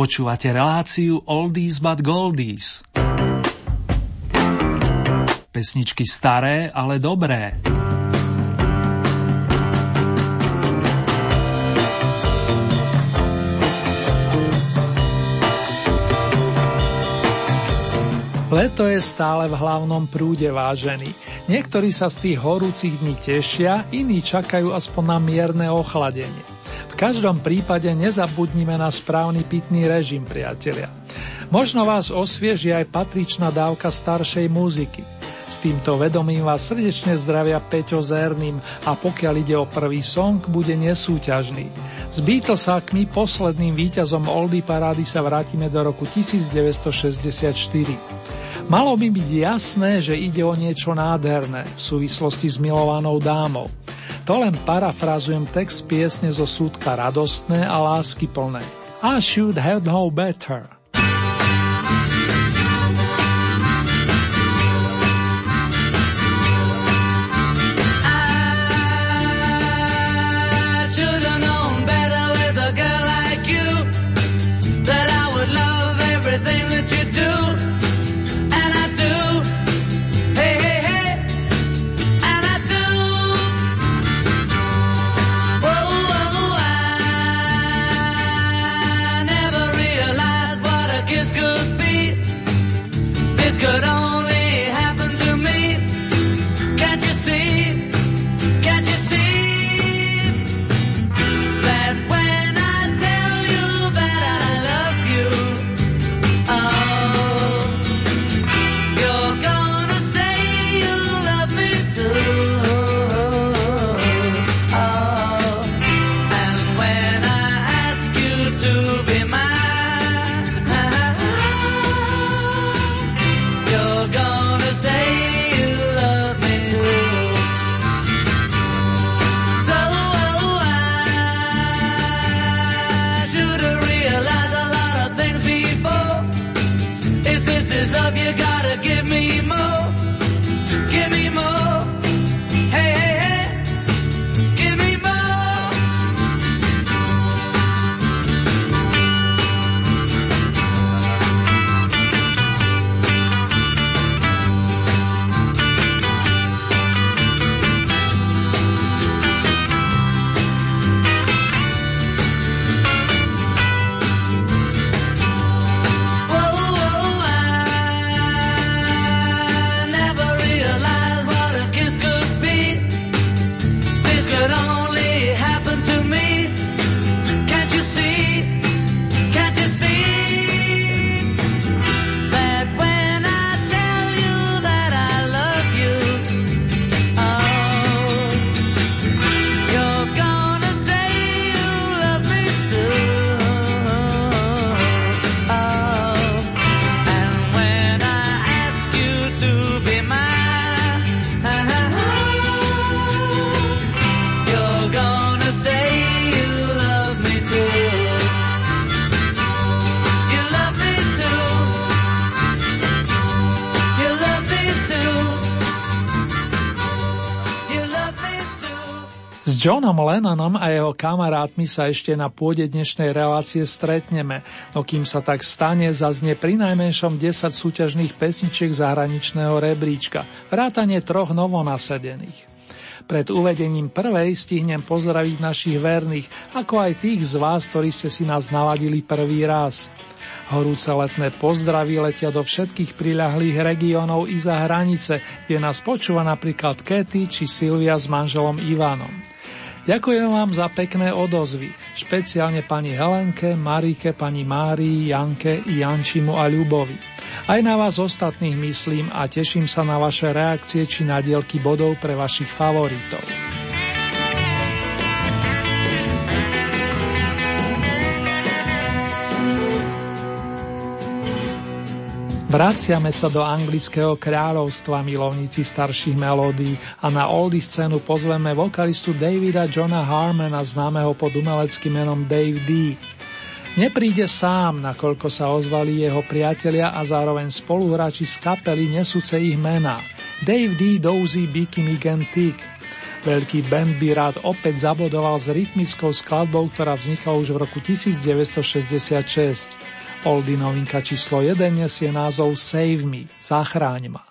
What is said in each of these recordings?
Počúvate reláciu Oldies but Goldies. Pesničky staré, ale dobré. Leto je stále v hlavnom prúde vážený. Niektorí sa z tých horúcich dní tešia, iní čakajú aspoň na mierne ochladenie. Každom prípade nezabudnime na správny pitný režim, priatelia. Možno vás osvieži aj patričná dávka staršej muziky. S týmto vedomím vás srdečne zdravia Peťo Zerným a pokiaľ ide o prvý song, bude nesúťažný. S Beatlesakmi posledným víťazom Oldie parády sa vrátime do roku 1964. Malo by byť jasné, že ide o niečo nádherné v súvislosti s milovanou dámou. To len parafrazujem text piesne zo súdka radostné a láskyplné. I should have known better. Johnom Lennonom a jeho kamarátmi sa ešte na pôde dnešnej relácie stretneme, no kým sa tak stane, zaznie pri najmenšom 10 súťažných pesničiek zahraničného rebríčka, vrátanie troch novonasedených. Pred uvedením prvej stihnem pozdraviť našich verných, ako aj tých z vás, ktorí ste si nás naladili prvý raz. Horúce letné pozdravy letia do všetkých priľahlých regiónov i za hranice, kde nás počúva napríklad Kety či Silvia s manželom Ivanom. Ďakujem vám za pekné odozvy, špeciálne pani Helenke, Marike, pani Márii, Janke, Jančimu a Ľubovi. Aj na vás ostatných myslím a teším sa na vaše reakcie či na dielky bodov pre vašich favoritov. Vraciame sa do anglického kráľovstva milovníci starších melódií a na oldy scénu pozveme vokalistu Davida Johna Harmana známeho pod umeleckým menom Dave D. Nepríde sám, nakoľko sa ozvali jeho priatelia a zároveň spoluhráči z kapely nesúce ich mená. Dave D, Dozy, Bicky Migan Tick. Veľký band by rád opäť zabodoval s rytmickou skladbou, ktorá vznikla už v roku 1966. Oldy novinka číslo 1 nesie názov Save Me, zachráň ma.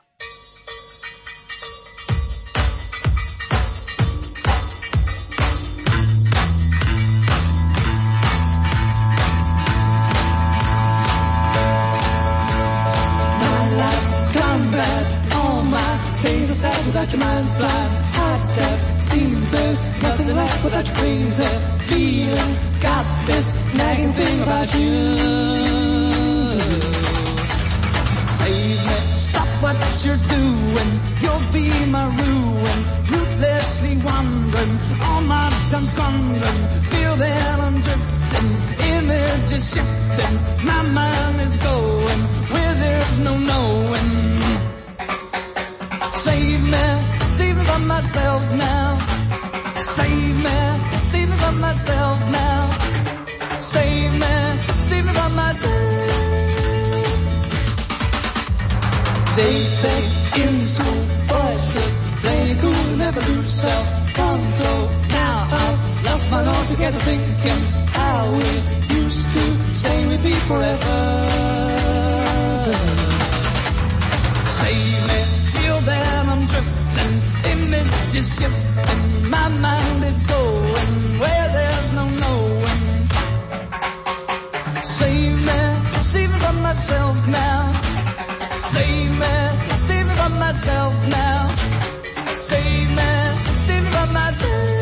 without your mind's blind. Step, seems there's nothing left without your crazy feeling. Got this nagging thing about you. Save me, stop what you're doing. You'll be my ruin. Ruthlessly wandering, all my time squandering. Feel that I'm drifting, images shifting. My mind is going where there's no knowing. Save me, save me from myself now. Save me, save me from myself now. Save me, save me from myself. They say in school, boys should play cool, never lose self-control. Now I've lost my altogether thinking how we used to say we'd be forever. Save me that I'm drifting, images shifting, my mind is going where there's no knowing. Save me, save me from myself now. Save me, save me from myself now. Save me, save me from myself.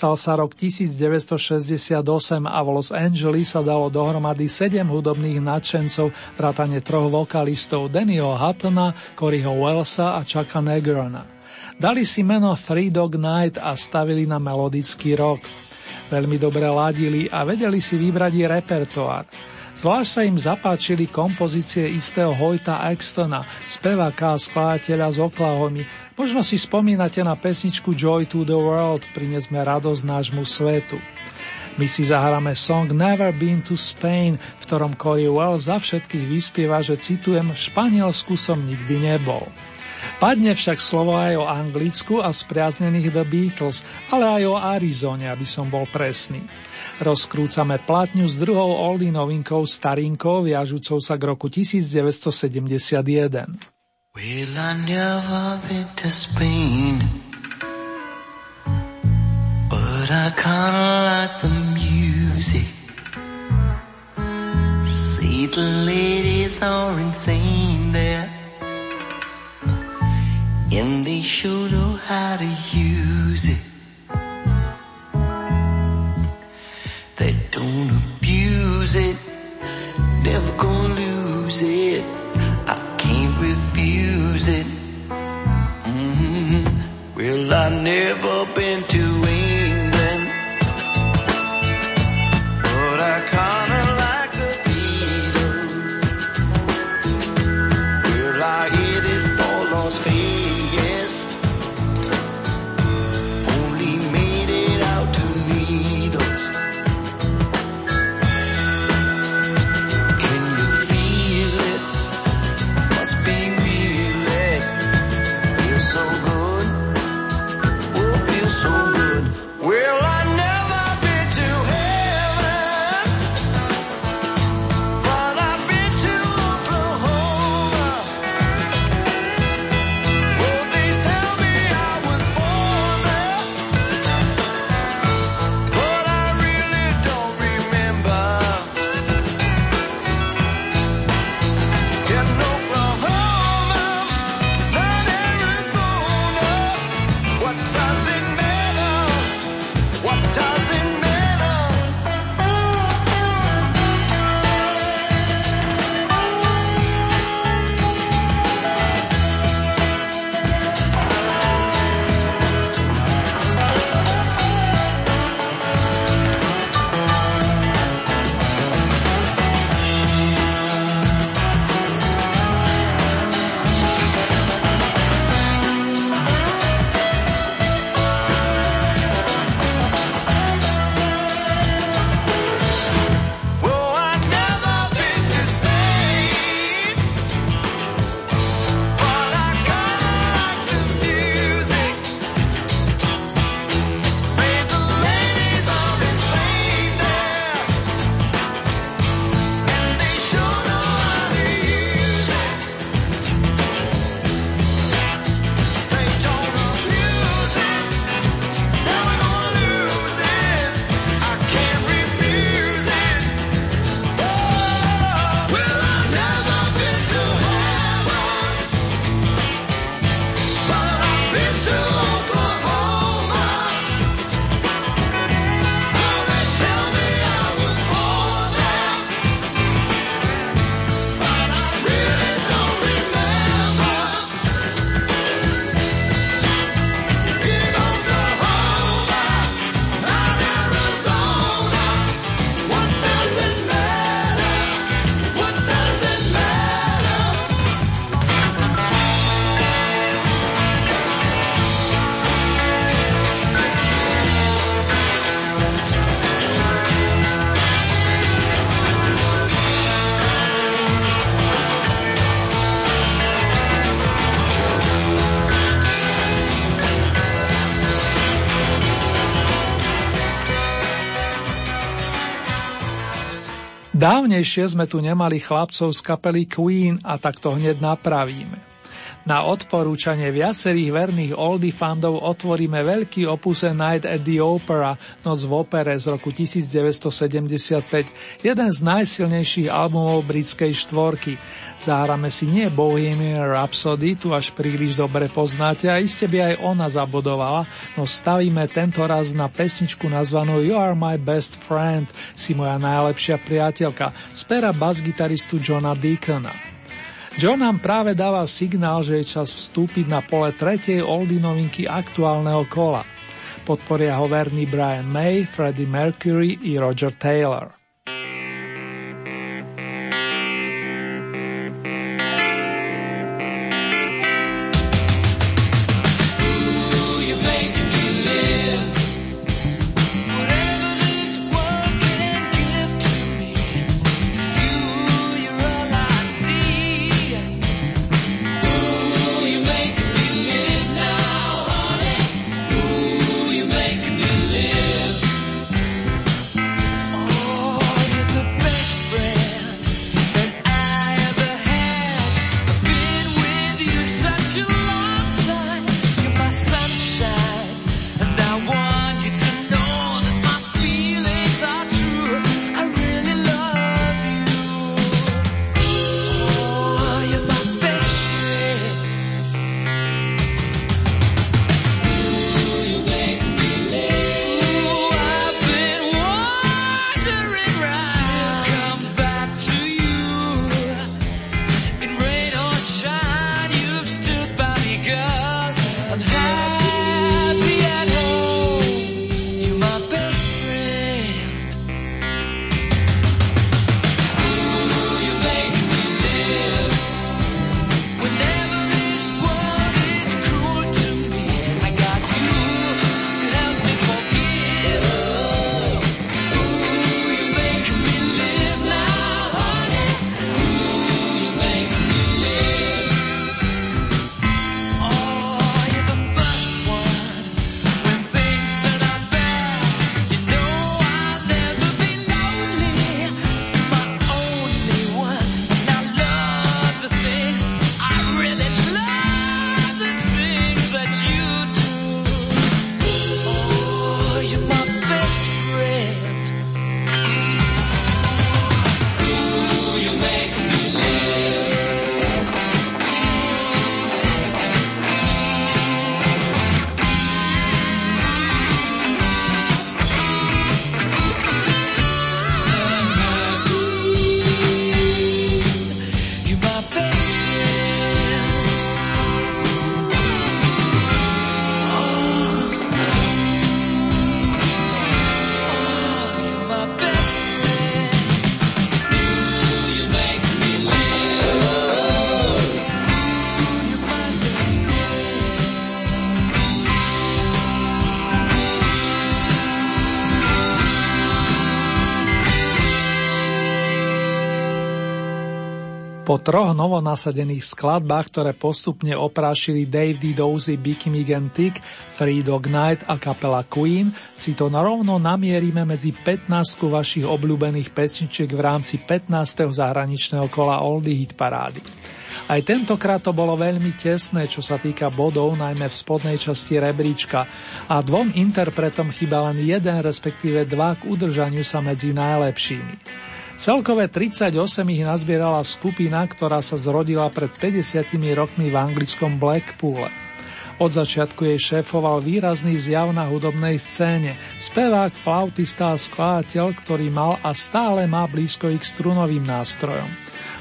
Písal sa rok 1968 a v Los Angeles sa dalo dohromady sedem hudobných nadšencov, vrátane troch vokalistov Dannyho Huttona, Coryho Wellsa a Chucka Negrona. Dali si meno Three Dog Night a stavili na melodický rok. Veľmi dobre ladili a vedeli si vybrať repertoár. Zvlášť sa im zapáčili kompozície istého Hojta Extona, speváka a skladateľa z Oklahomy. Možno si spomínate na pesničku Joy to the World, prinesme radosť nášmu svetu. My si zahráme song Never Been to Spain, v ktorom Corey Wells za všetkých vyspieva, že citujem, v Španielsku som nikdy nebol. Padne však slovo aj o Anglicku a spriaznených The Beatles, ale aj o Arizone, aby som bol presný. Rozkrúcame platňu s druhou oldie novinkou starinkou, viažúcou sa k roku 1971. Well, I never been to Spain But I kinda like the music. See the they sure know how to use it abuse it, never gonna lose it. I can't refuse it. Mm-hmm. Well, I've never been to Dávnejšie sme tu nemali chlapcov z kapely Queen a tak to hneď napravíme. Na odporúčanie viacerých verných oldie fandov otvoríme veľký opus A Night at the Opera, Noc v opere z roku 1975, jeden z najsilnejších albumov britskej štvorky. Zahráme si nie Bohemian Rhapsody, tu až príliš dobre poznáte a iste by aj ona zabodovala, no stavíme tento raz na pesničku nazvanú You are my best friend, si moja najlepšia priateľka, z pera basgitaristu Johna Deacona. John nám práve dáva signál, že je čas vstúpiť na pole tretej oldy novinky aktuálneho kola. Podporia ho verný Brian May, Freddie Mercury i Roger Taylor. Po troch novonasadených skladbách, ktoré postupne oprášili Dave D. Dozy, Bicky Migan Tick, Free Dog Night a kapela Queen, si to narovno namierime medzi 15 vašich obľúbených pesničiek v rámci 15. zahraničného kola Oldie Hit Parády. Aj tentokrát to bolo veľmi tesné, čo sa týka bodov, najmä v spodnej časti rebríčka a dvom interpretom chyba len jeden, respektíve dva k udržaniu sa medzi najlepšími. Celkové 38 ich nazbierala skupina, ktorá sa zrodila pred 50 rokmi v anglickom Blackpoole. Od začiatku jej šéfoval výrazný zjav na hudobnej scéne, spevák, flautista a skladateľ, ktorý mal a stále má blízko ich strunovým nástrojom.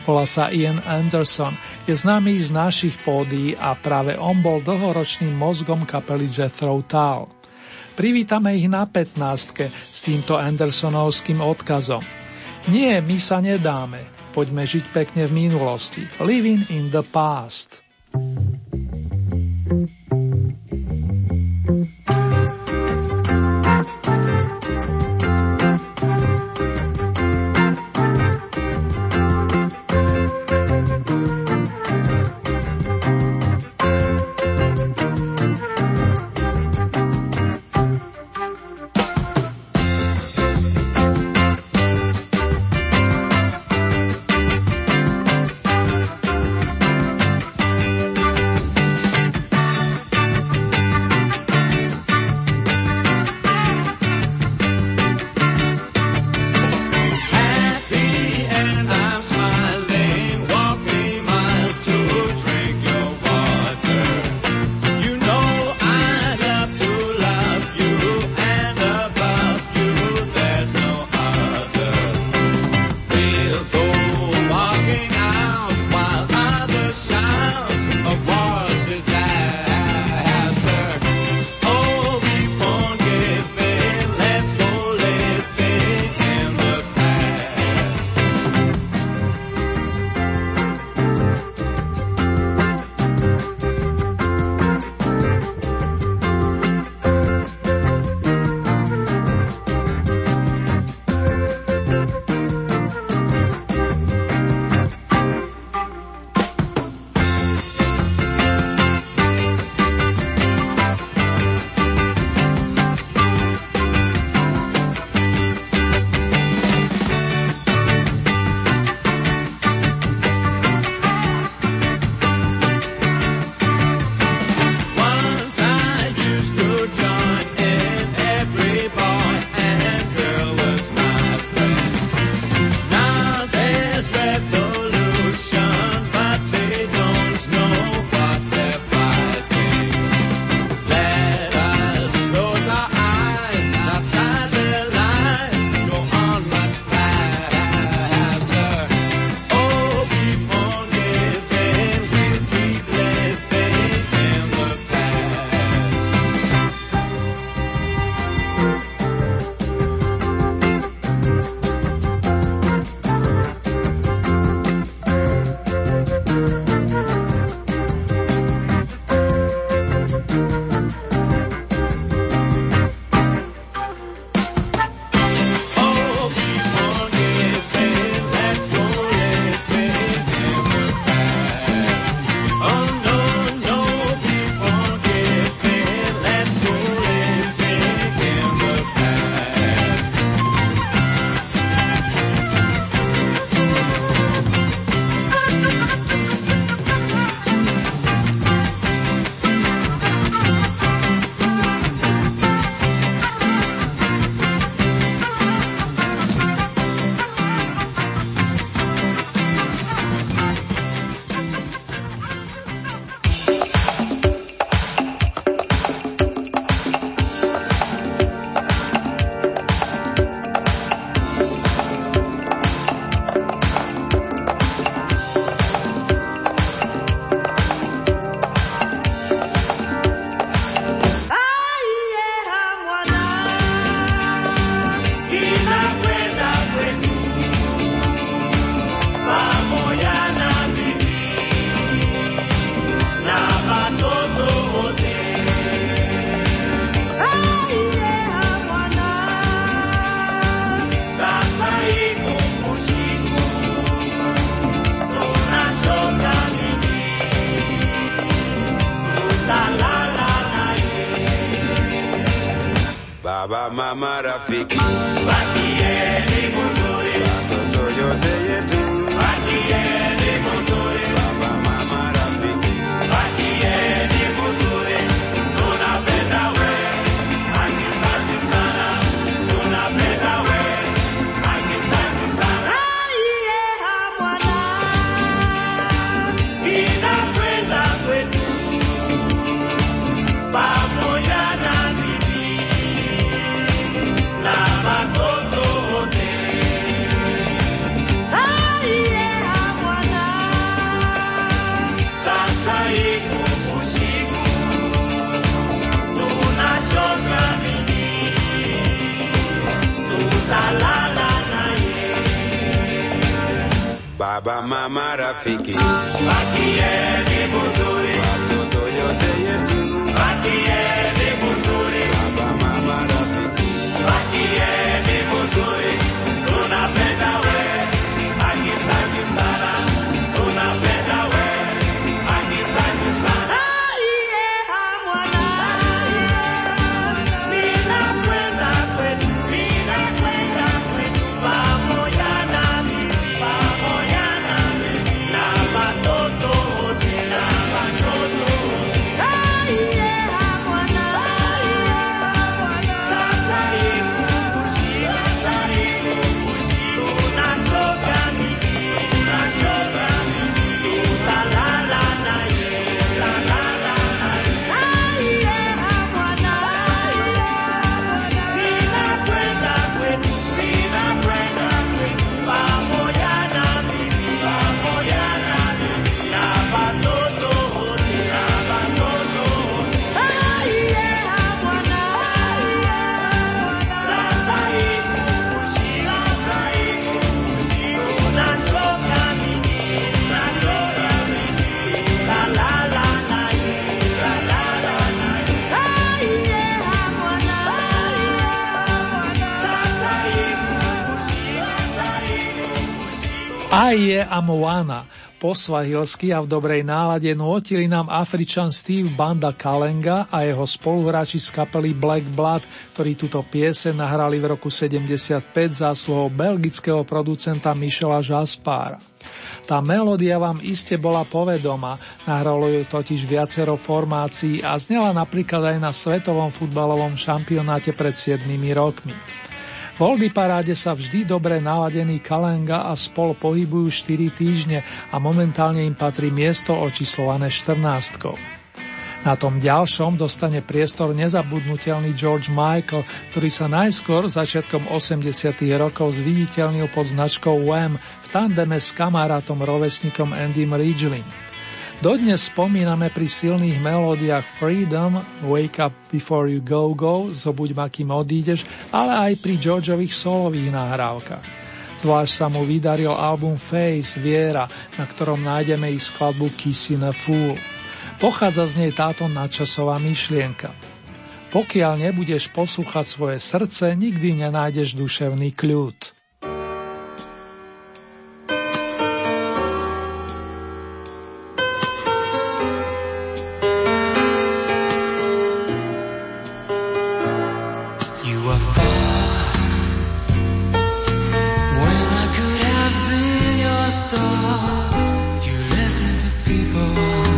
Volá sa Ian Anderson, je známy z našich pódií a práve on bol dlhoročným mozgom kapely Jethro Tull. Privítame ich na 15 s týmto Andersonovským odkazom. Nie, my sa nedáme. Poďme žiť pekne v minulosti. Living in the past. baba mama rafiki mama, rafiki, Amoana. Po svahilsky a v dobrej nálade nôtili nám Afričan Steve Banda Kalenga a jeho spoluhráči z kapely Black Blood, ktorí túto piese nahrali v roku 75 zásluhou belgického producenta Michela Jaspára. Tá melódia vám iste bola povedoma, nahralo ju totiž viacero formácií a znela napríklad aj na svetovom futbalovom šampionáte pred 7 rokmi. V Oldy paráde sa vždy dobre naladený Kalenga a spol pohybujú 4 týždne a momentálne im patrí miesto očíslované 14. Na tom ďalšom dostane priestor nezabudnutelný George Michael, ktorý sa najskôr začiatkom 80. rokov zviditeľnil pod značkou Wham v tandeme s kamarátom rovesníkom Andym Ridgelim. Dodnes spomíname pri silných melódiách Freedom, Wake Up Before You Go Go, Zobuď ma, kým odídeš, ale aj pri Georgeových solových nahrávkach. Zvlášť sa mu vydaril album Face, Viera, na ktorom nájdeme ich skladbu Kissing a Fool. Pochádza z nej táto nadčasová myšlienka. Pokiaľ nebudeš poslúchať svoje srdce, nikdy nenájdeš duševný kľud. You listen to people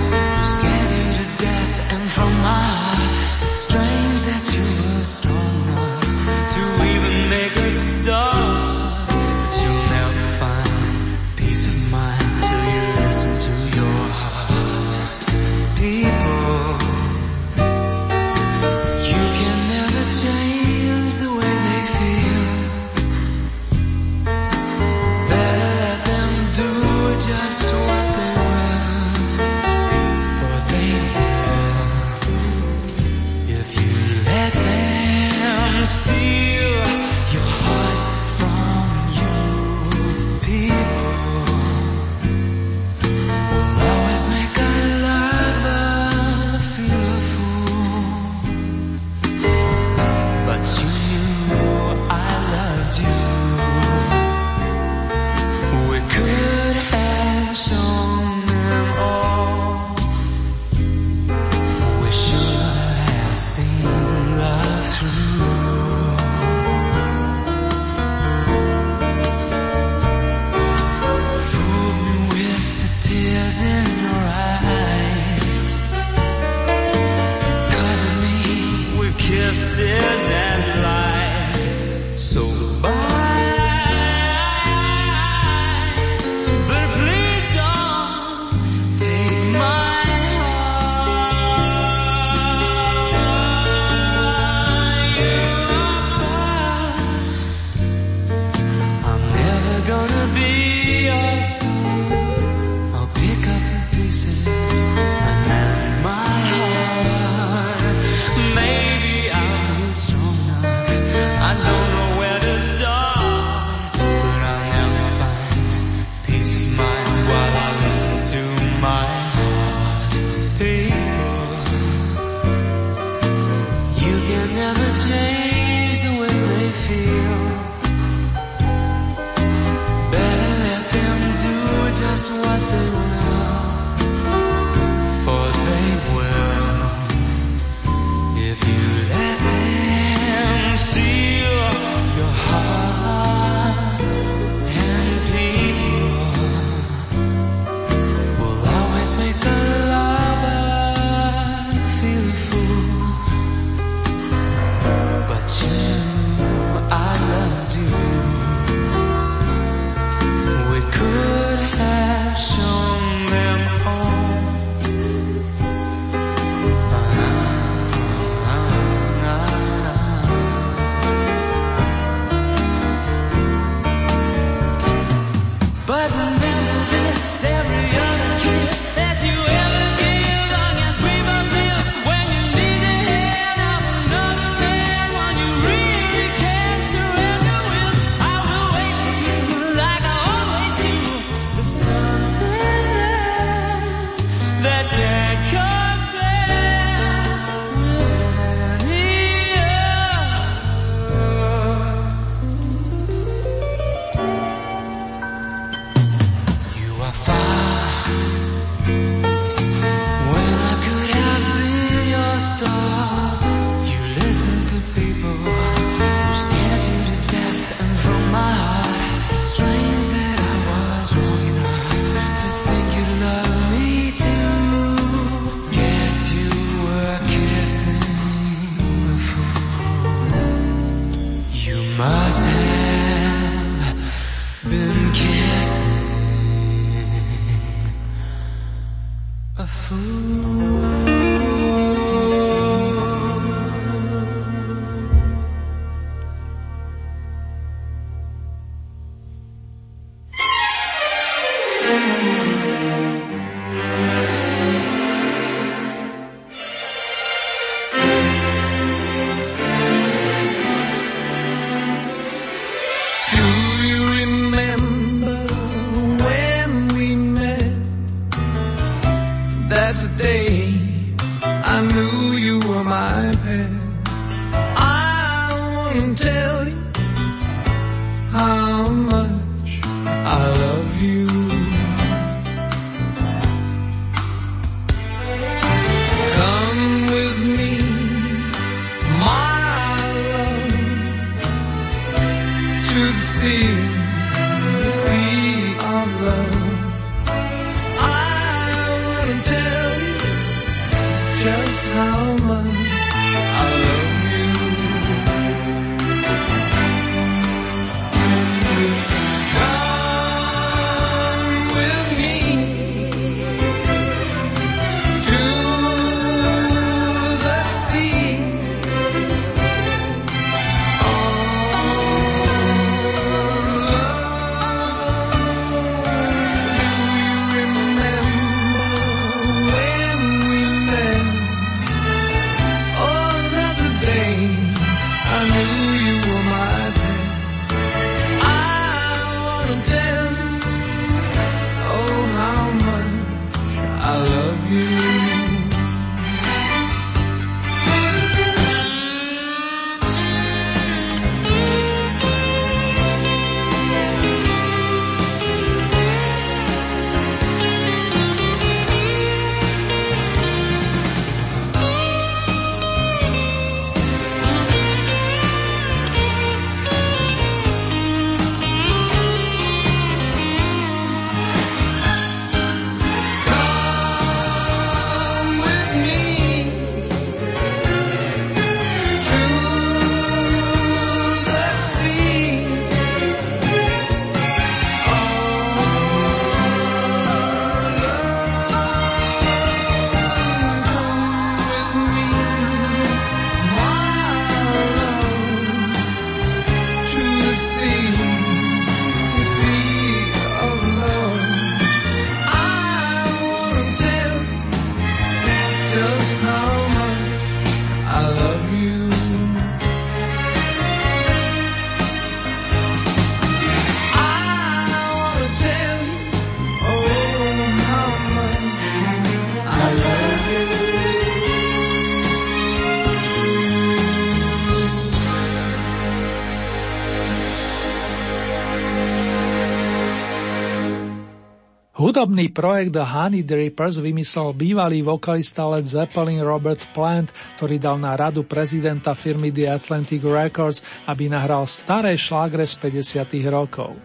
Hudobný projekt The Honey Drippers vymyslel bývalý vokalista Led Zeppelin Robert Plant, ktorý dal na radu prezidenta firmy The Atlantic Records, aby nahral staré šlágre z 50. rokov.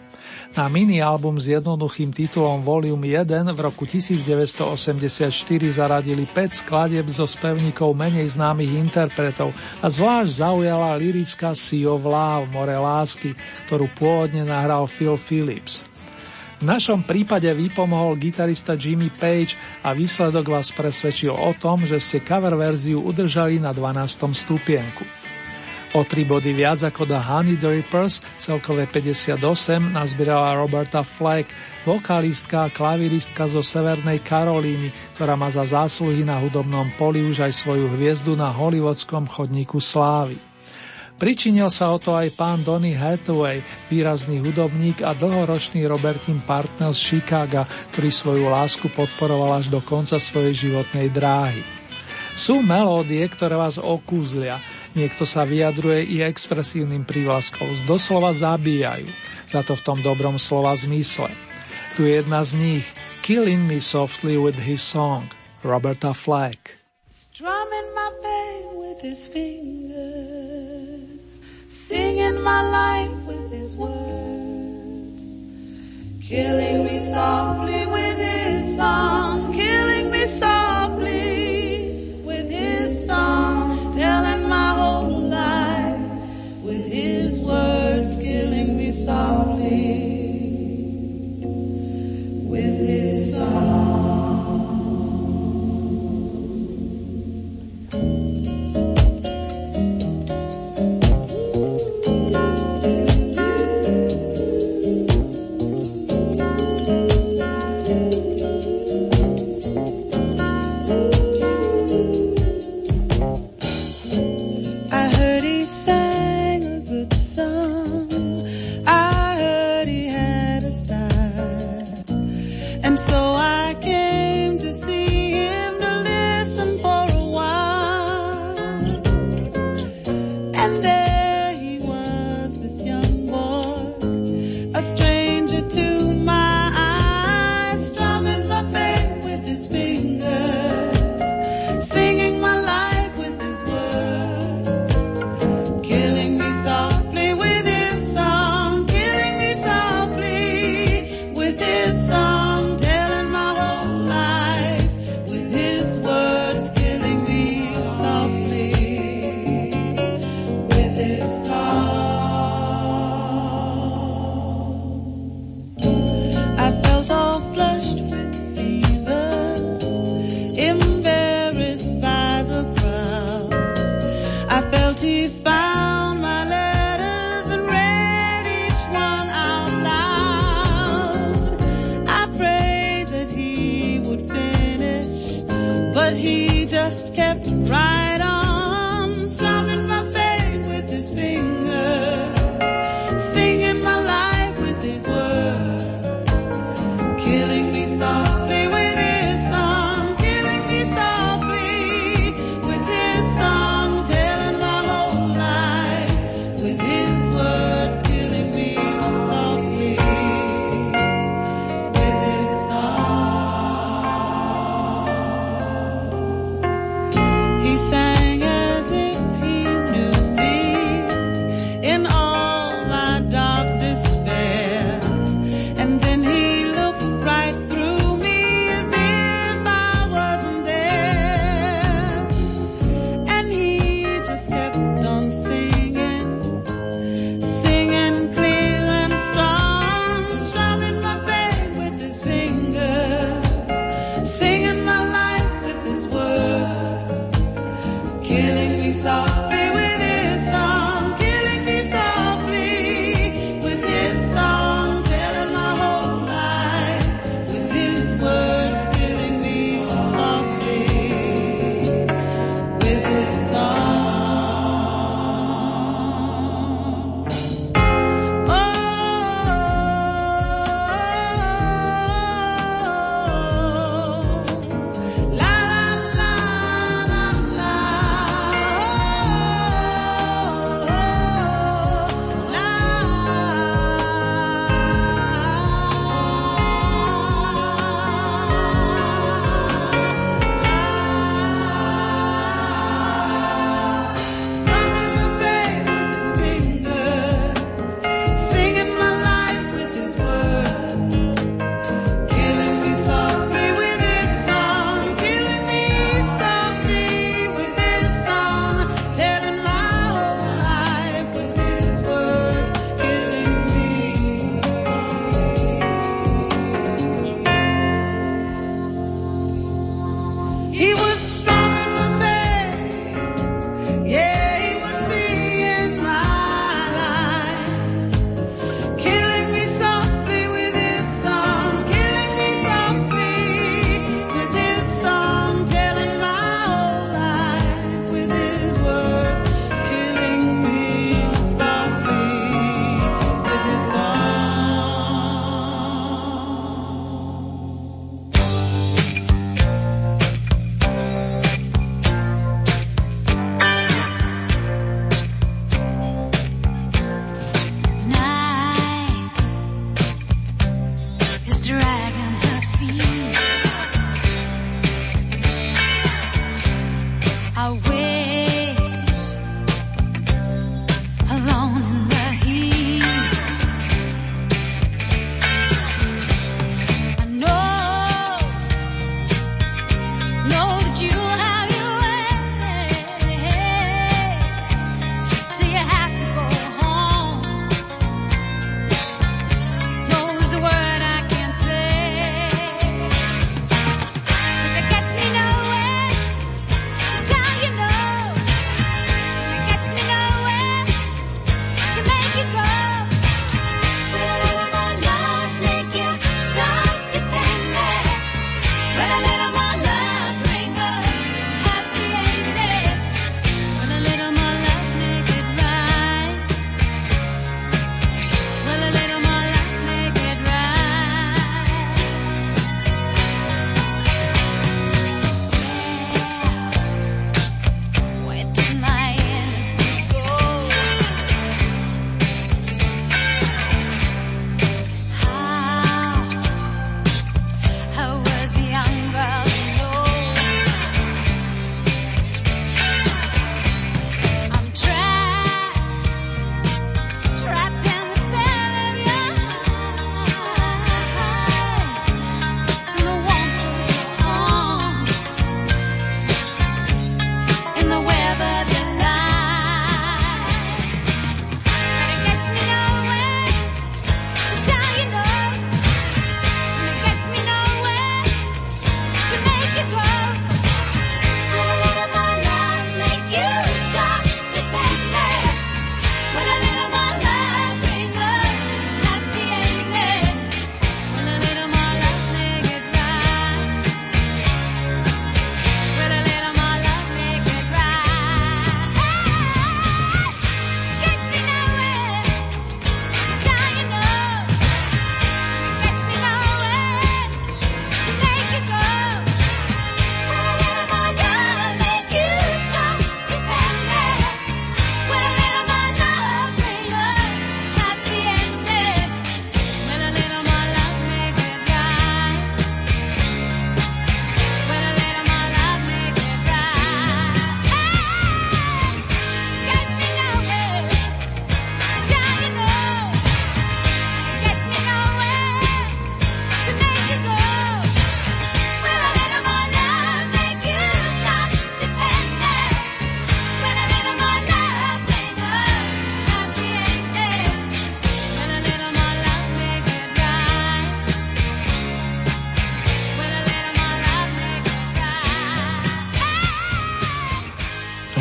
Na mini-album s jednoduchým titulom Volume 1 v roku 1984 zaradili 5 skladieb zo spevníkov menej známych interpretov a zvlášť zaujala lirická Sea of Love, More lásky, ktorú pôvodne nahral Phil Phillips. V našom prípade vypomohol gitarista Jimmy Page a výsledok vás presvedčil o tom, že ste cover verziu udržali na 12. stupienku. O tri body viac ako The Honey Drippers, celkové 58, nazbierala Roberta Fleck, vokalistka a klaviristka zo Severnej Karolíny, ktorá má za zásluhy na hudobnom poli už aj svoju hviezdu na hollywoodskom chodníku slávy. Pričinil sa o to aj pán Donny Hathaway, výrazný hudobník a dlhoročný Robertin partner z Chicaga, ktorý svoju lásku podporoval až do konca svojej životnej dráhy. Sú melódie, ktoré vás okúzlia. Niekto sa vyjadruje i expresívnym prívlaskom, doslova zabíjajú. Za to v tom dobrom slova zmysle. Tu je jedna z nich, Killing Me Softly with His Song, Roberta Flack. Strumming my pain with his fingers, singing my life with his words, killing me softly with his song, killing me softly with his song,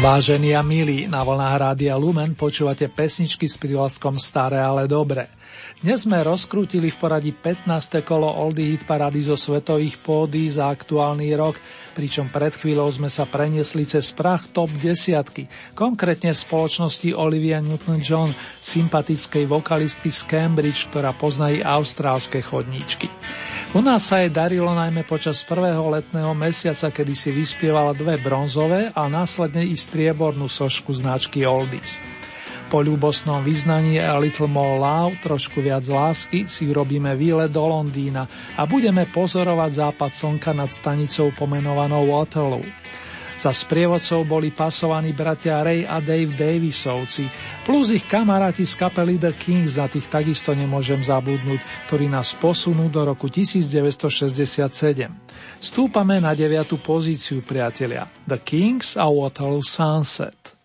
Vážení a milí, na vlnách Rádia Lumen počúvate pesničky s prívlaskom Staré, ale dobre. Dnes sme rozkrútili v poradí 15. kolo Oldy Hit Parady zo svetových pódy za aktuálny rok, pričom pred chvíľou sme sa preniesli cez prach top desiatky, konkrétne v spoločnosti Olivia Newton-John, sympatickej vokalistky z Cambridge, ktorá pozná i austrálske chodníčky. U nás sa jej darilo najmä počas prvého letného mesiaca, kedy si vyspievala dve bronzové a následne i striebornú sošku značky Oldies. Po ľúbosnom vyznaní A Little More Love, trošku viac lásky, si urobíme výlet do Londýna a budeme pozorovať západ slnka nad stanicou pomenovanou Waterloo. Za sprievodcov boli pasovaní bratia Ray a Dave Davisovci, plus ich kamaráti z kapely The Kings, na tých takisto nemôžem zabudnúť, ktorí nás posunú do roku 1967. Stúpame na 9. pozíciu, priatelia. The Kings a Waterloo Sunset.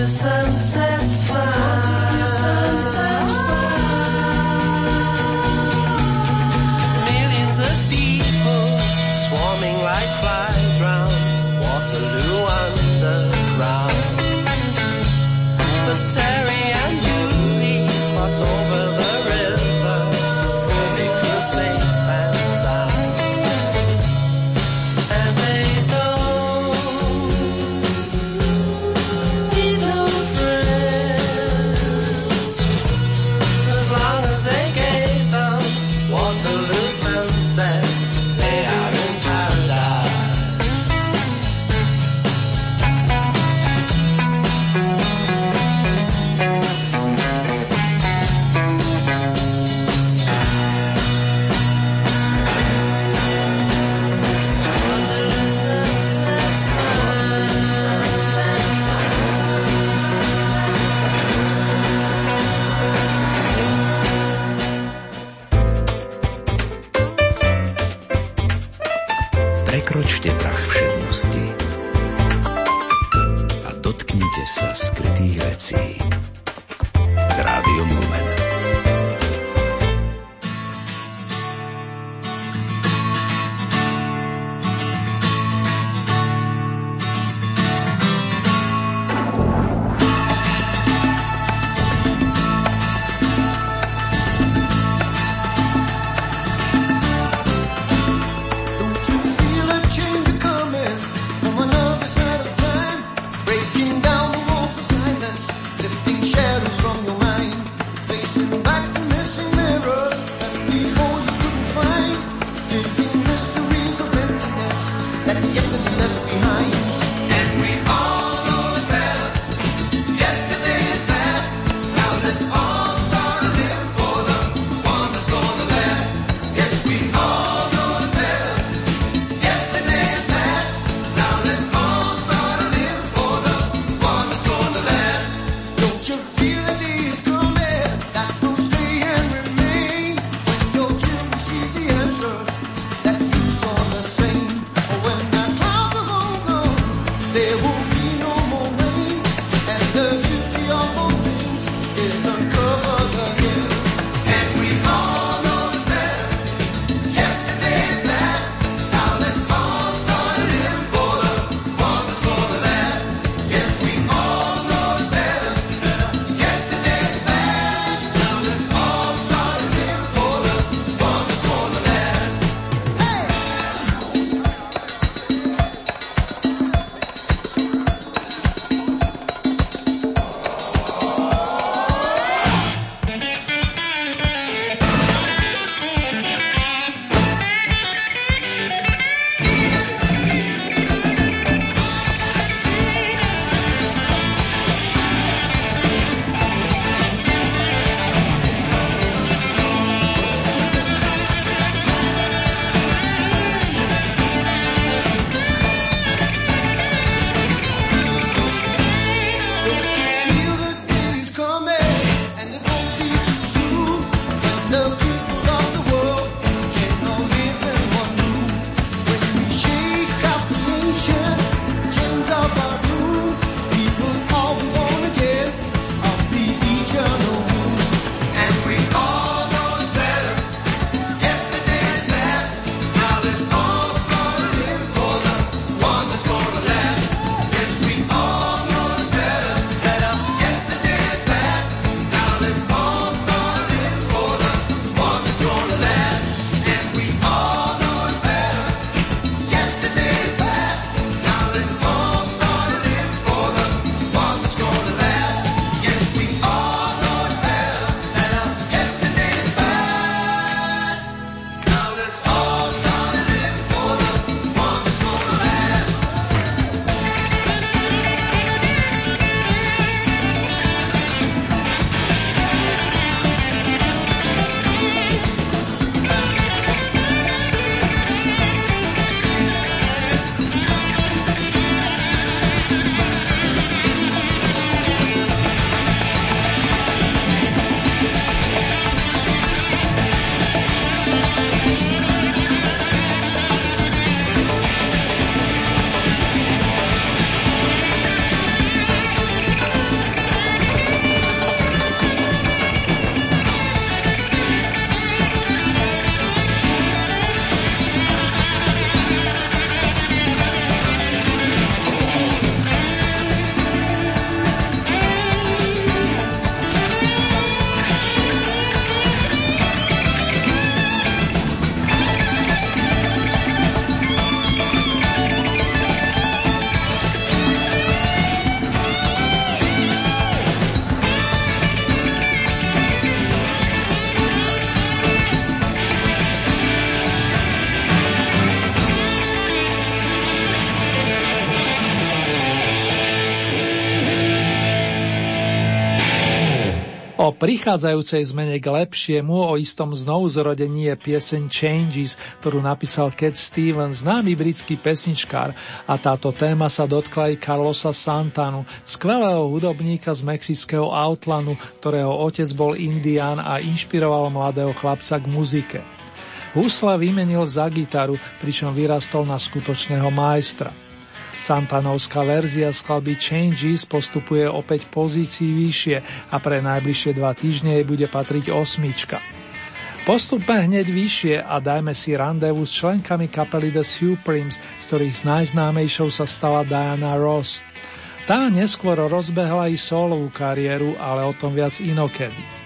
They O prichádzajúcej zmene k lepšiemu, o istom znovuzrodení je pieseň Changes, ktorú napísal Cat Stevens, známy britský pesničkár a táto téma sa dotkla aj Carlosa Santanu, skvelého hudobníka z mexického Outlanu, ktorého otec bol indián a inšpiroval mladého chlapca k muzike. Husla vymenil za gitaru, pričom vyrastol na skutočného majstra. Santanovská verzia skladby Changes postupuje opäť pozícii vyššie a pre najbližšie dva týždne jej bude patriť osmička. Postupme hneď vyššie a dajme si randevu s členkami kapely The Supremes, z ktorých najznámejšou sa stala Diana Ross. Tá neskôr rozbehla i solovú kariéru, ale o tom viac inokedy.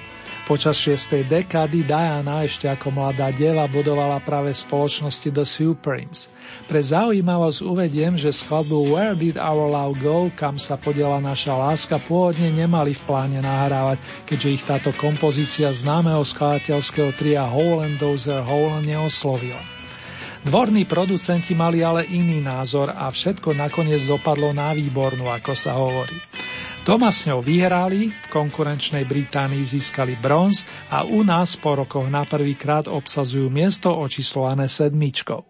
Počas šiestej dekády Diana ešte ako mladá diela budovala práve spoločnosti The Supremes. Pre zaujímavosť uvediem, že skladbu Where Did Our Love Go, kam sa podiela naša láska, pôvodne nemali v pláne nahrávať, keďže ich táto kompozícia známeho skladateľského tria Howland Dozer Howland neoslovila. Dvorní producenti mali ale iný názor a všetko nakoniec dopadlo na výbornú, ako sa hovorí. Doma s ňou vyhrali, v konkurenčnej Británii získali bronz a u nás po rokoch na prvýkrát obsazujú miesto očíslované sedmičkou.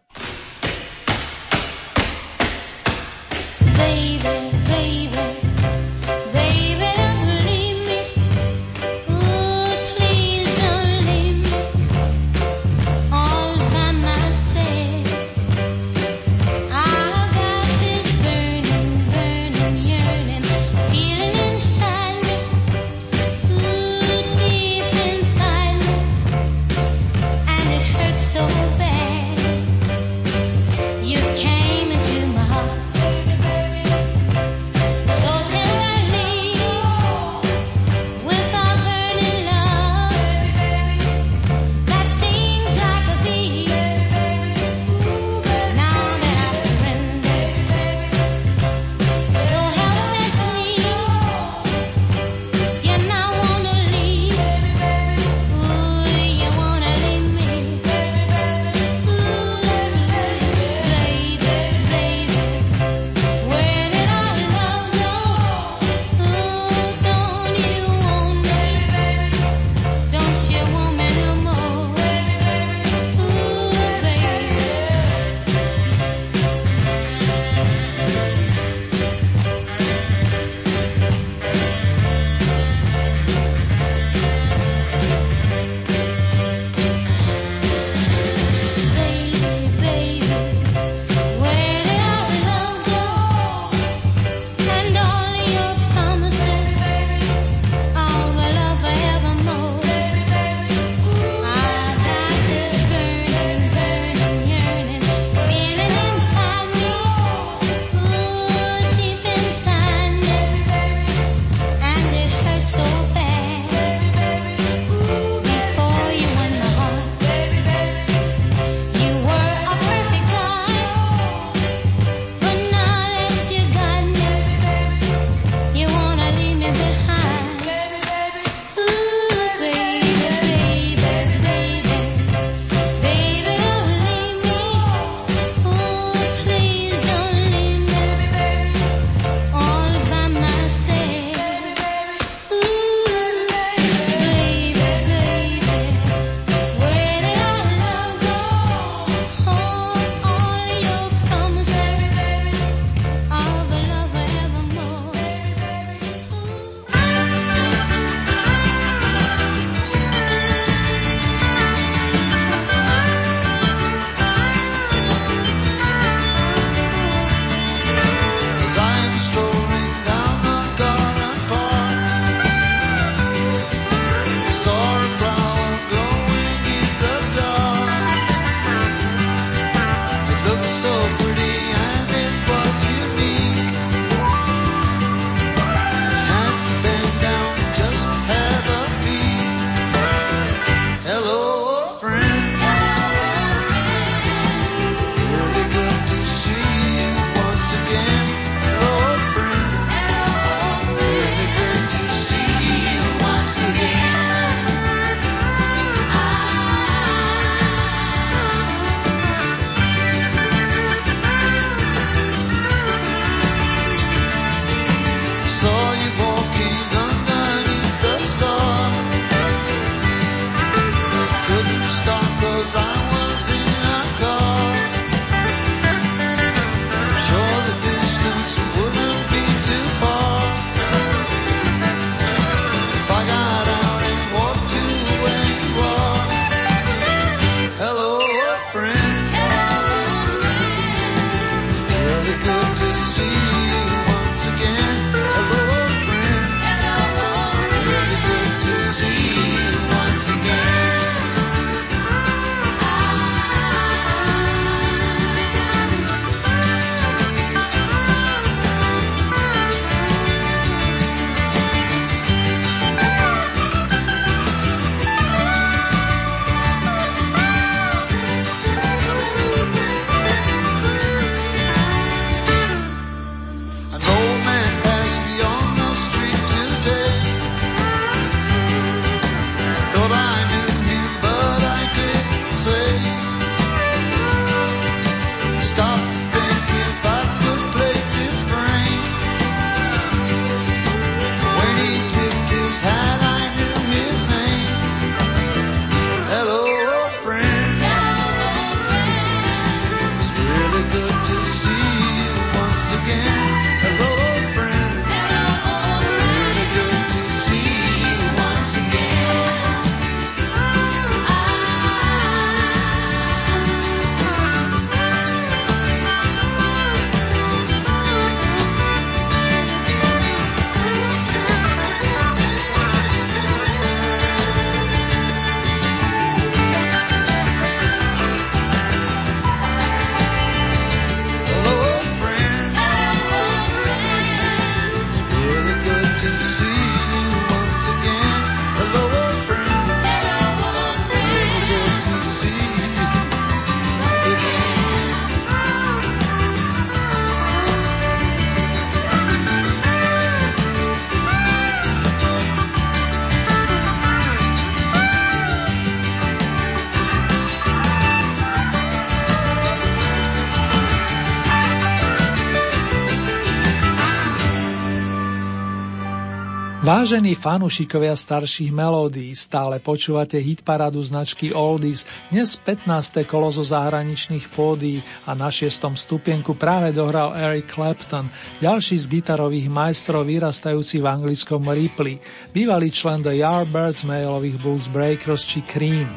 Vážení fanúšikovia starších melódií, stále počúvate hitparadu značky Oldies, dnes 15. kolo zo zahraničných pódií a na šiestom stupienku práve dohral Eric Clapton, ďalší z gitarových majstrov vyrastajúci v anglickom Ripley, bývalý člen The Yardbirds, mailových Blues Breakers či Cream.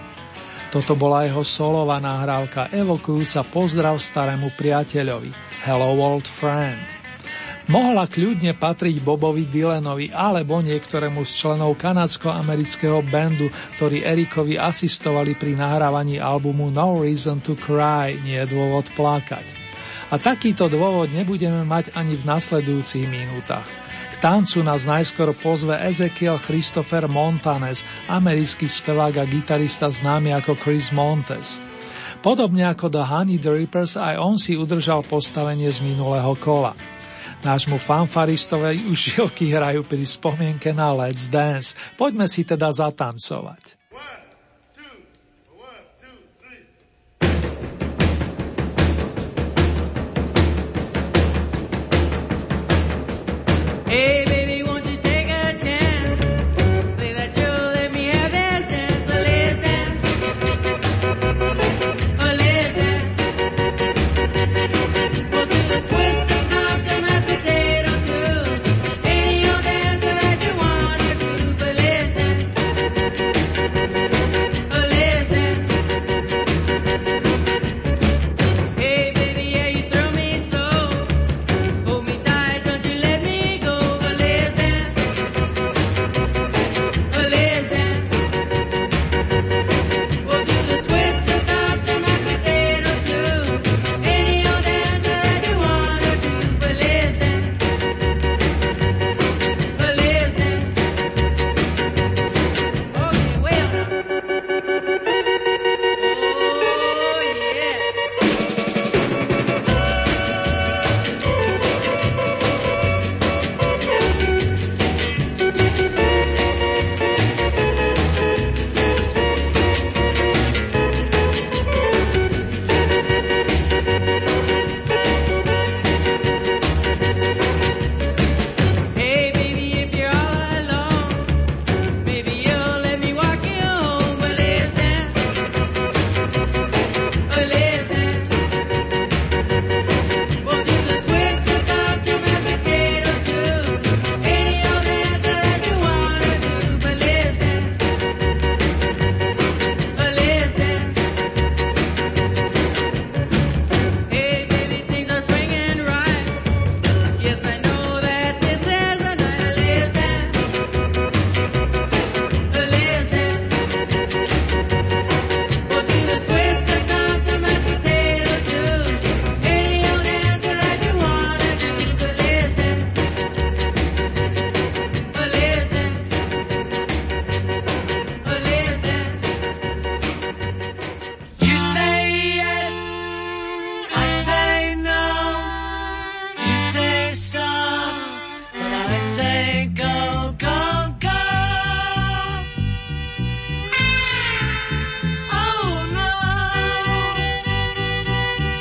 Toto bola jeho solová nahrávka evokujúca pozdrav starému priateľovi Hello Old Friend. Mohla kľudne patriť Bobovi Dylanovi alebo niektorému z členov kanadsko-amerického bandu, ktorí Erikovi asistovali pri nahrávaní albumu No Reason to Cry, nie je dôvod plakať. A takýto dôvod nebudeme mať ani v nasledujúcich minútach. K tancu nás najskôr pozve Ezekiel Christopher Montanes, americký spevák a gitarista známy ako Chris Montes. Podobne ako The Honey Drippers, aj on si udržal postavenie z minulého kola. Nášmu fanfaristovej už hrajú pri spomienke na Let's Dance. Poďme si teda zatancovať.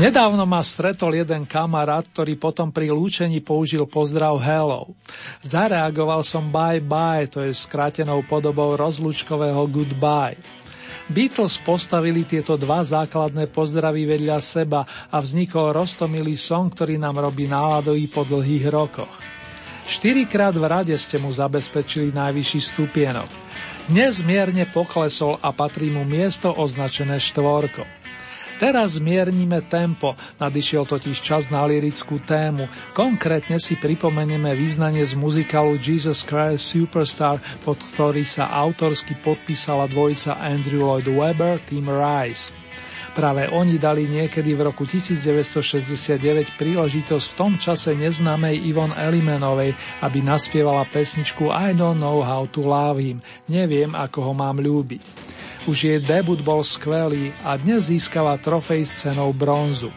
Nedávno ma stretol jeden kamarát, ktorý potom pri lúčení použil pozdrav hello. Zareagoval som bye bye, to je skrátenou podobou rozlúčkového goodbye. Beatles postavili tieto dva základné pozdravy vedľa seba a vznikol roztomilý song, ktorý nám robí náladový po dlhých rokoch. Štyrikrát v rade ste mu zabezpečili najvyšší stupienok. Dnes mierne poklesol a patrí mu miesto označené štvorko. Teraz zmiernime tempo, nadišiel totiž čas na lirickú tému. Konkrétne si pripomenieme význanie z muzikálu Jesus Christ Superstar, pod ktorý sa autorsky podpísala dvojica Andrew Lloyd Webber, Tim Rice. Práve oni dali niekedy v roku 1969 príležitosť v tom čase neznámej Ivon Elimenovej, aby naspievala pesničku I don't know how to love him, neviem ako ho mám ľúbiť. Už jej debut bol skvelý a dnes získava trofej s cenou bronzu.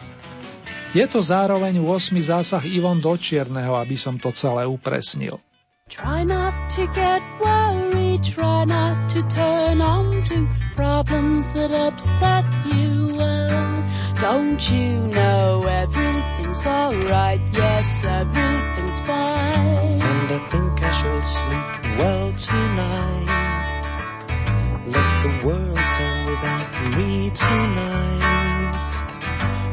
Je to zároveň 8. zásah Ivon do čierneho, aby som to celé upresnil. Try not to get worried, try not to turn on to problems that upset you. Don't you know everything's alright? Yes, everything's fine. And I think I shall sleep well tonight. Let the world turn without me tonight.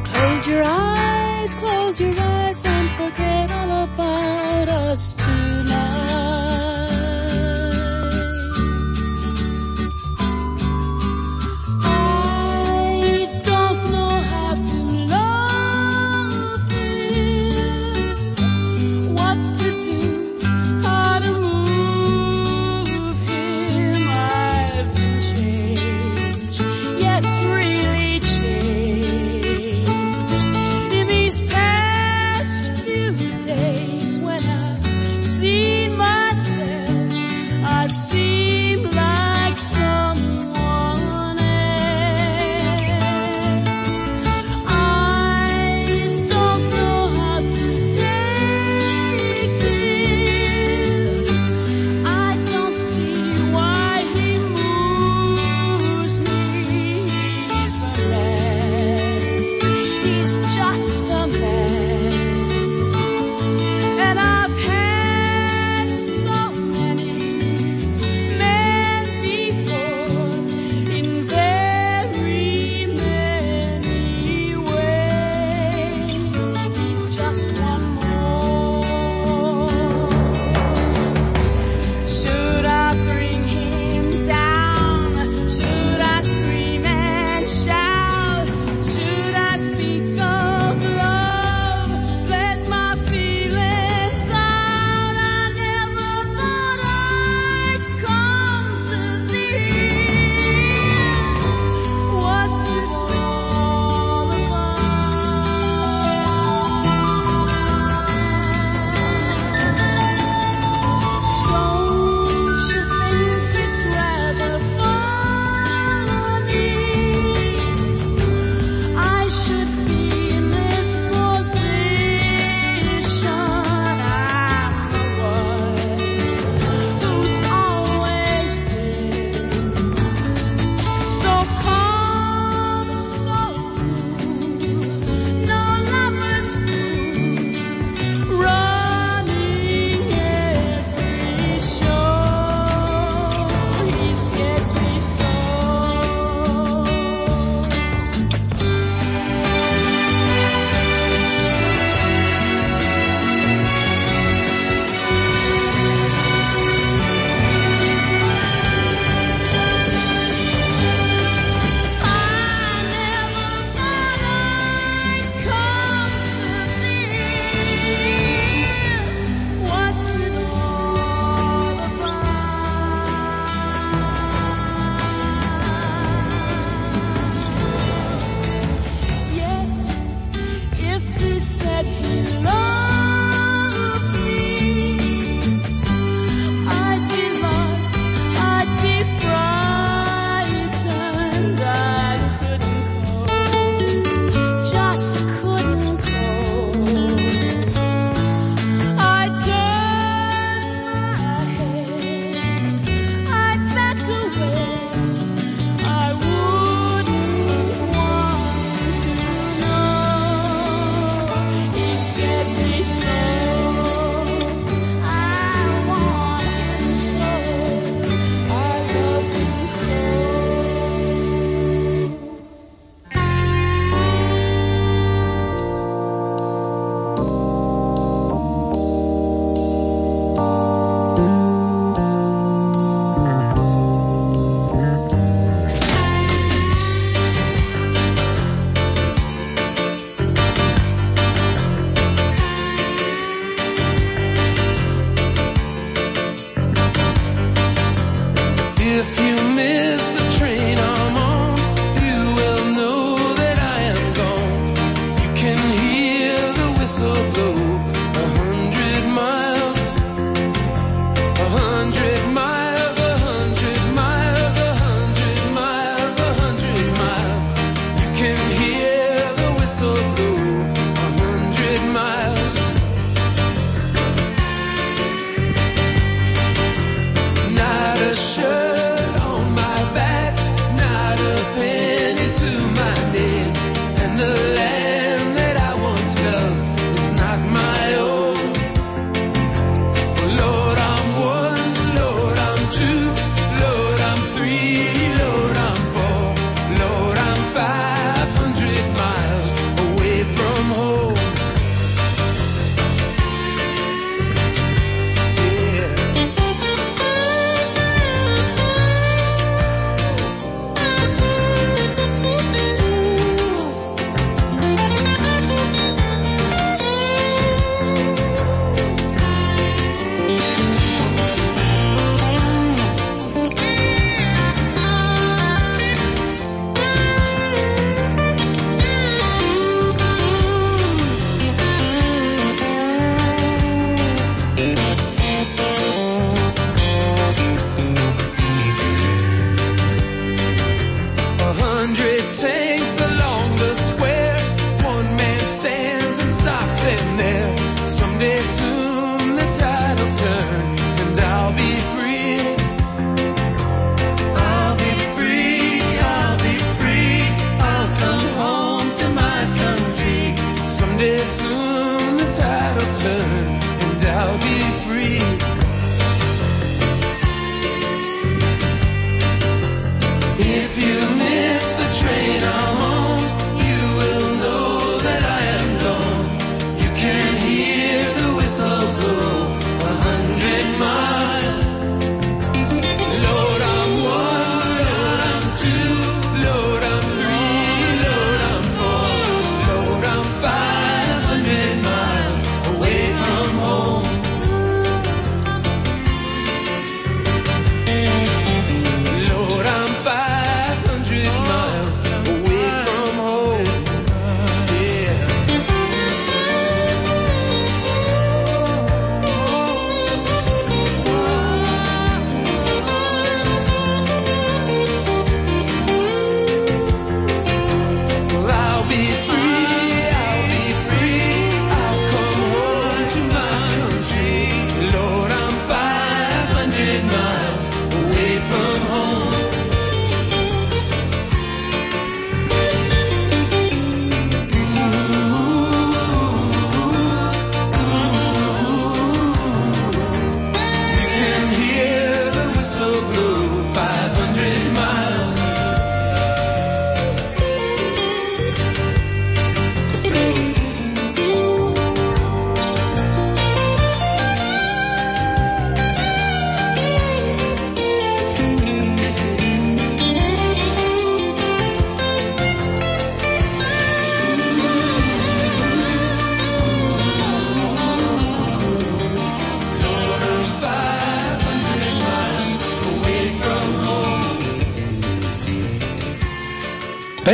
Close your eyes, close your eyes and forget all about us tonight.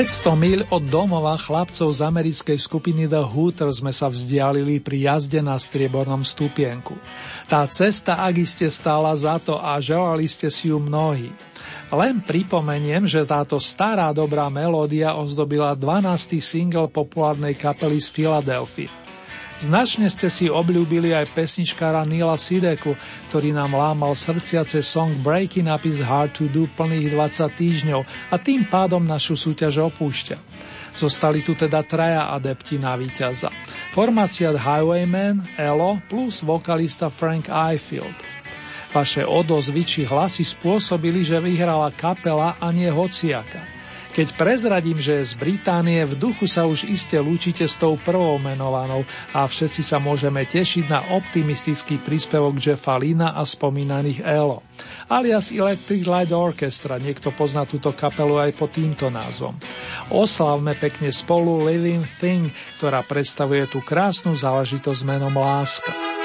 500 mil od domova chlapcov z americkej skupiny The Hooters sme sa vzdialili pri jazde na striebornom stupienku. Tá cesta ak iste stála za to a želali ste si ju mnohí. Len pripomeniem, že táto stará dobrá melódia ozdobila 12. single populárnej kapely z Filadelfie. Značne ste si obľúbili aj pesničkára Nila Sideku, ktorý nám lámal srdciace song Breaking Up is Hard to Do plných 20 týždňov a tým pádom našu súťaž opúšťa. Zostali tu teda traja adepti na víťaza. Formácia Highwayman, Elo plus vokalista Frank Ifield. Vaše odozvyči hlasy spôsobili, že vyhrala kapela a nie hociaka. Keď prezradím, že je z Británie, v duchu sa už iste lúčite s tou prvou menovanou a všetci sa môžeme tešiť na optimistický príspevok Jeffa Lina a spomínaných ELO. Alias Electric Light Orchestra, niekto pozná túto kapelu aj pod týmto názvom. Oslavme pekne spolu Living Thing, ktorá predstavuje tú krásnu záležitosť menom Láska.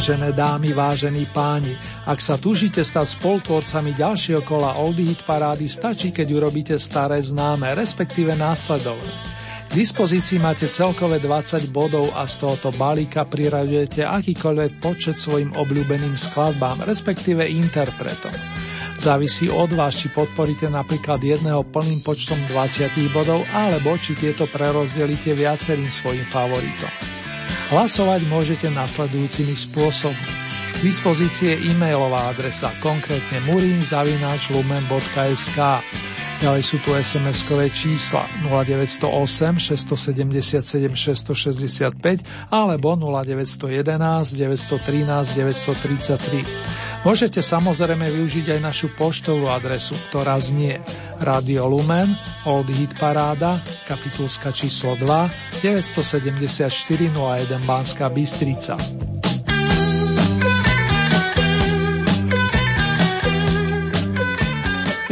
Vážené dámy, vážení páni, ak sa tužíte stať spoltvorcami ďalšieho kola Oldie Hit parády, stačí, keď urobíte staré známe, respektíve následovné. K dispozícii máte celkové 20 bodov a z tohoto balíka priraďujete akýkoľvek počet svojim obľúbeným skladbám, respektíve interpretom. Závisí od vás, či podporíte napríklad jedného plným počtom 20 bodov, alebo či tieto prerozdelíte viacerým svojim favoritom. Hlasovať môžete nasledujúcimi spôsobmi. K dispozície e-mailová adresa, konkrétne murinzavináčlumen.sk. Ďalej sú tu SMS-kové čísla 0908 677 665 alebo 0911 913 933. Môžete samozrejme využiť aj našu poštovú adresu, ktorá znie Radio Lumen, Old Hit Paráda, kapitulska číslo 2, 974 01 Banská Bystrica.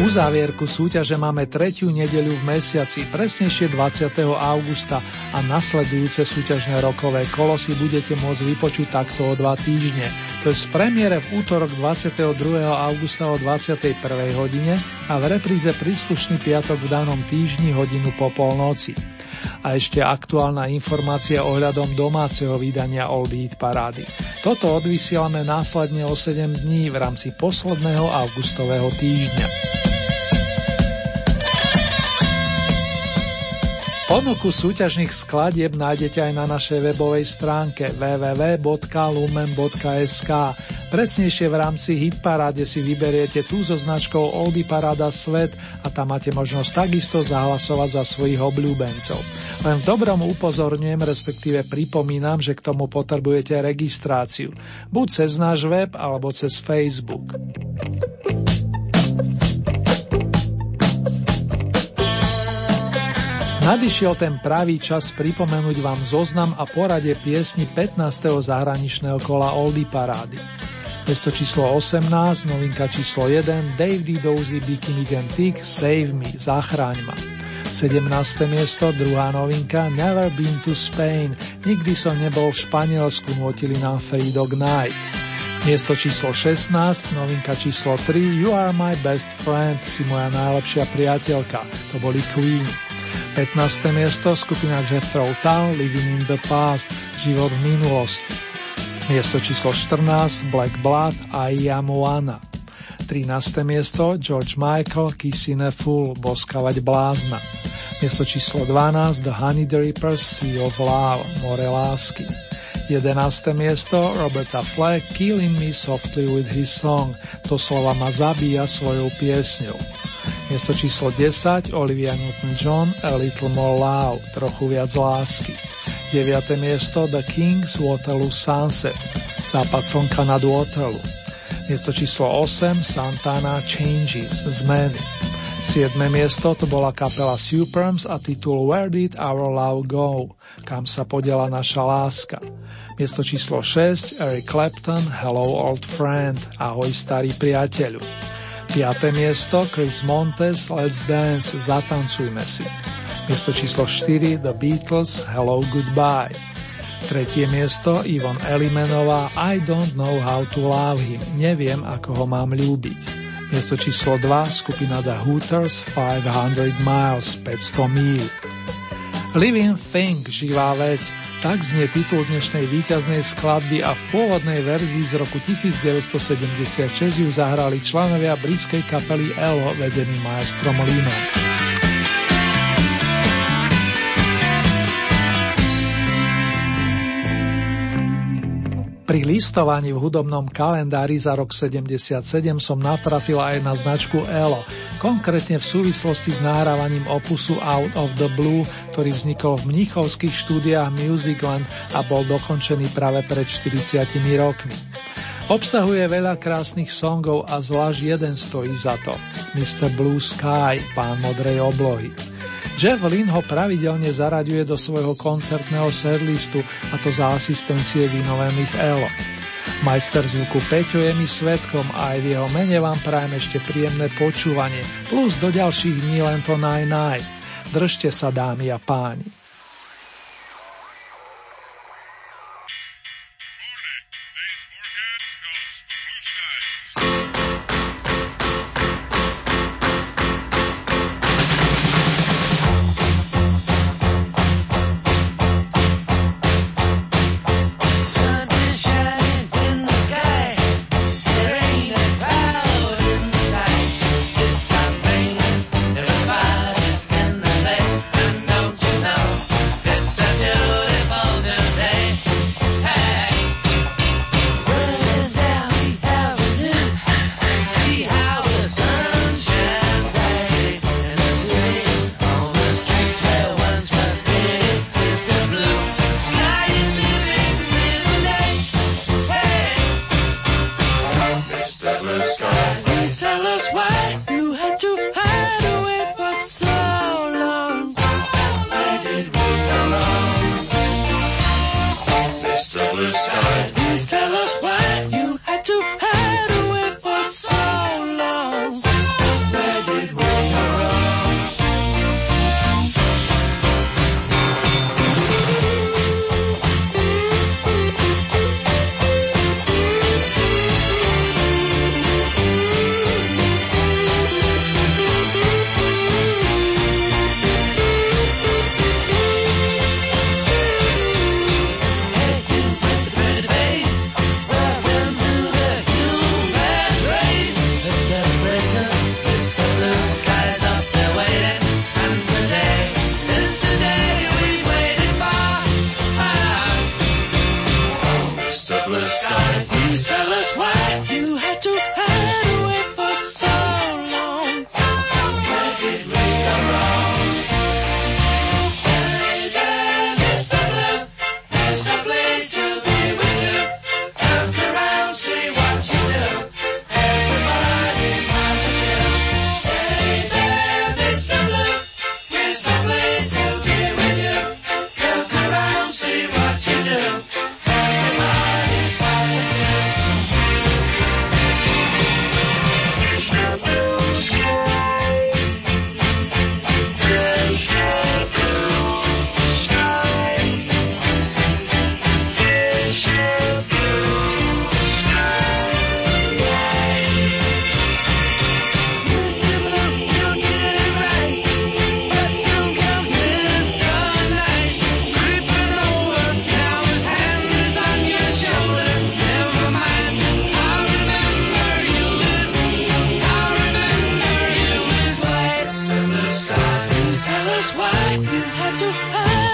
Uzávierku súťaže máme tretiu nedeľu v mesiaci, presnejšie 20. augusta a nasledujúce súťažné rokové kolo si budete môcť vypočuť takto o dva týždne. To je z premiére v útorok 22. augusta o 21. hodine a v repríze príslušný piatok v danom týždni hodinu po polnoci. A ešte aktuálna informácia ohľadom domáceho vydania Old Eat Parády. Toto odvysielame následne o 7 dní v rámci posledného augustového týždňa. Ponuku súťažných skladieb nájdete aj na našej webovej stránke www.lumen.sk. Presnejšie v rámci Hitparáde si vyberiete tú so značkou Oldy Paráda Svet a tam máte možnosť takisto zahlasovať za svojich obľúbencov. Len v dobrom upozorňujem, respektíve pripomínam, že k tomu potrebujete registráciu. Buď cez náš web alebo cez Facebook. Nadišiel ten pravý čas pripomenúť vám zoznam a poradie piesni 15. zahraničného kola Oldy Parády. Miesto číslo 18, novinka číslo 1, Dave Dozy Bikini Gan Tick, Save Me, Zachráň ma. 17. miesto, druhá novinka, Never Been to Spain, nikdy som nebol v Španielsku, notili nám Free Dog Night. Miesto číslo 16, novinka číslo 3, You are my best friend, si moja najlepšia priateľka, to boli Queen. 15. miesto skupina Jethro Tull Living in the Past, život v minulosti. Miesto číslo 14 Black Blood a Yamuana. 13. miesto George Michael Kissing a Fool Boskavať blázna. Miesto číslo 12 The Honey Drippers Sea of Love More lásky. 11. miesto Roberta Fleck Killing Me Softly with His Song slova ma zabíja svojou piesňou. Miesto číslo 10 Olivia Newton-John A Little More Love, trochu viac lásky. 9. miesto The Kings Waterloo Sunset, západ slnka nad Waterloo. Miesto číslo 8 Santana Changes, zmeny. 7. miesto to bola kapela Superms a titul Where Did Our Love Go, kam sa podiela naša láska. Miesto číslo 6 Eric Clapton Hello Old Friend, ahoj starý priateľu. 5. miesto Chris Montes Let's Dance, zatancujme si. Miesto číslo 4 The Beatles Hello Goodbye. Tretie miesto Ivon Elimenová I don't know how to love him, neviem ako ho mám ľúbiť. Miesto číslo 2 skupina The Hooters 500 miles, 500 míl. Living Thing, živá vec, tak znie titul dnešnej víťaznej skladby a v pôvodnej verzii z roku 1976 ju zahrali členovia britskej kapely ELO vedený maestrom Linom. Pri listovaní v hudobnom kalendári za rok 77 som natrafil aj na značku ELO, konkrétne v súvislosti s nahrávaním opusu Out of the Blue, ktorý vznikol v mnichovských štúdiách Musicland a bol dokončený práve pred 40 rokmi. Obsahuje veľa krásnych songov a zvlášť jeden stojí za to. Mr. Blue Sky, pán modrej oblohy. Jeff Lynn ho pravidelne zaraďuje do svojho koncertného setlistu a to za asistencie vynovených ELO. Majster zvuku Peťo je mi svetkom a aj v jeho mene vám prajem ešte príjemné počúvanie, plus do ďalších dní len to naj naj. Držte sa dámy a páni. you had to hurt.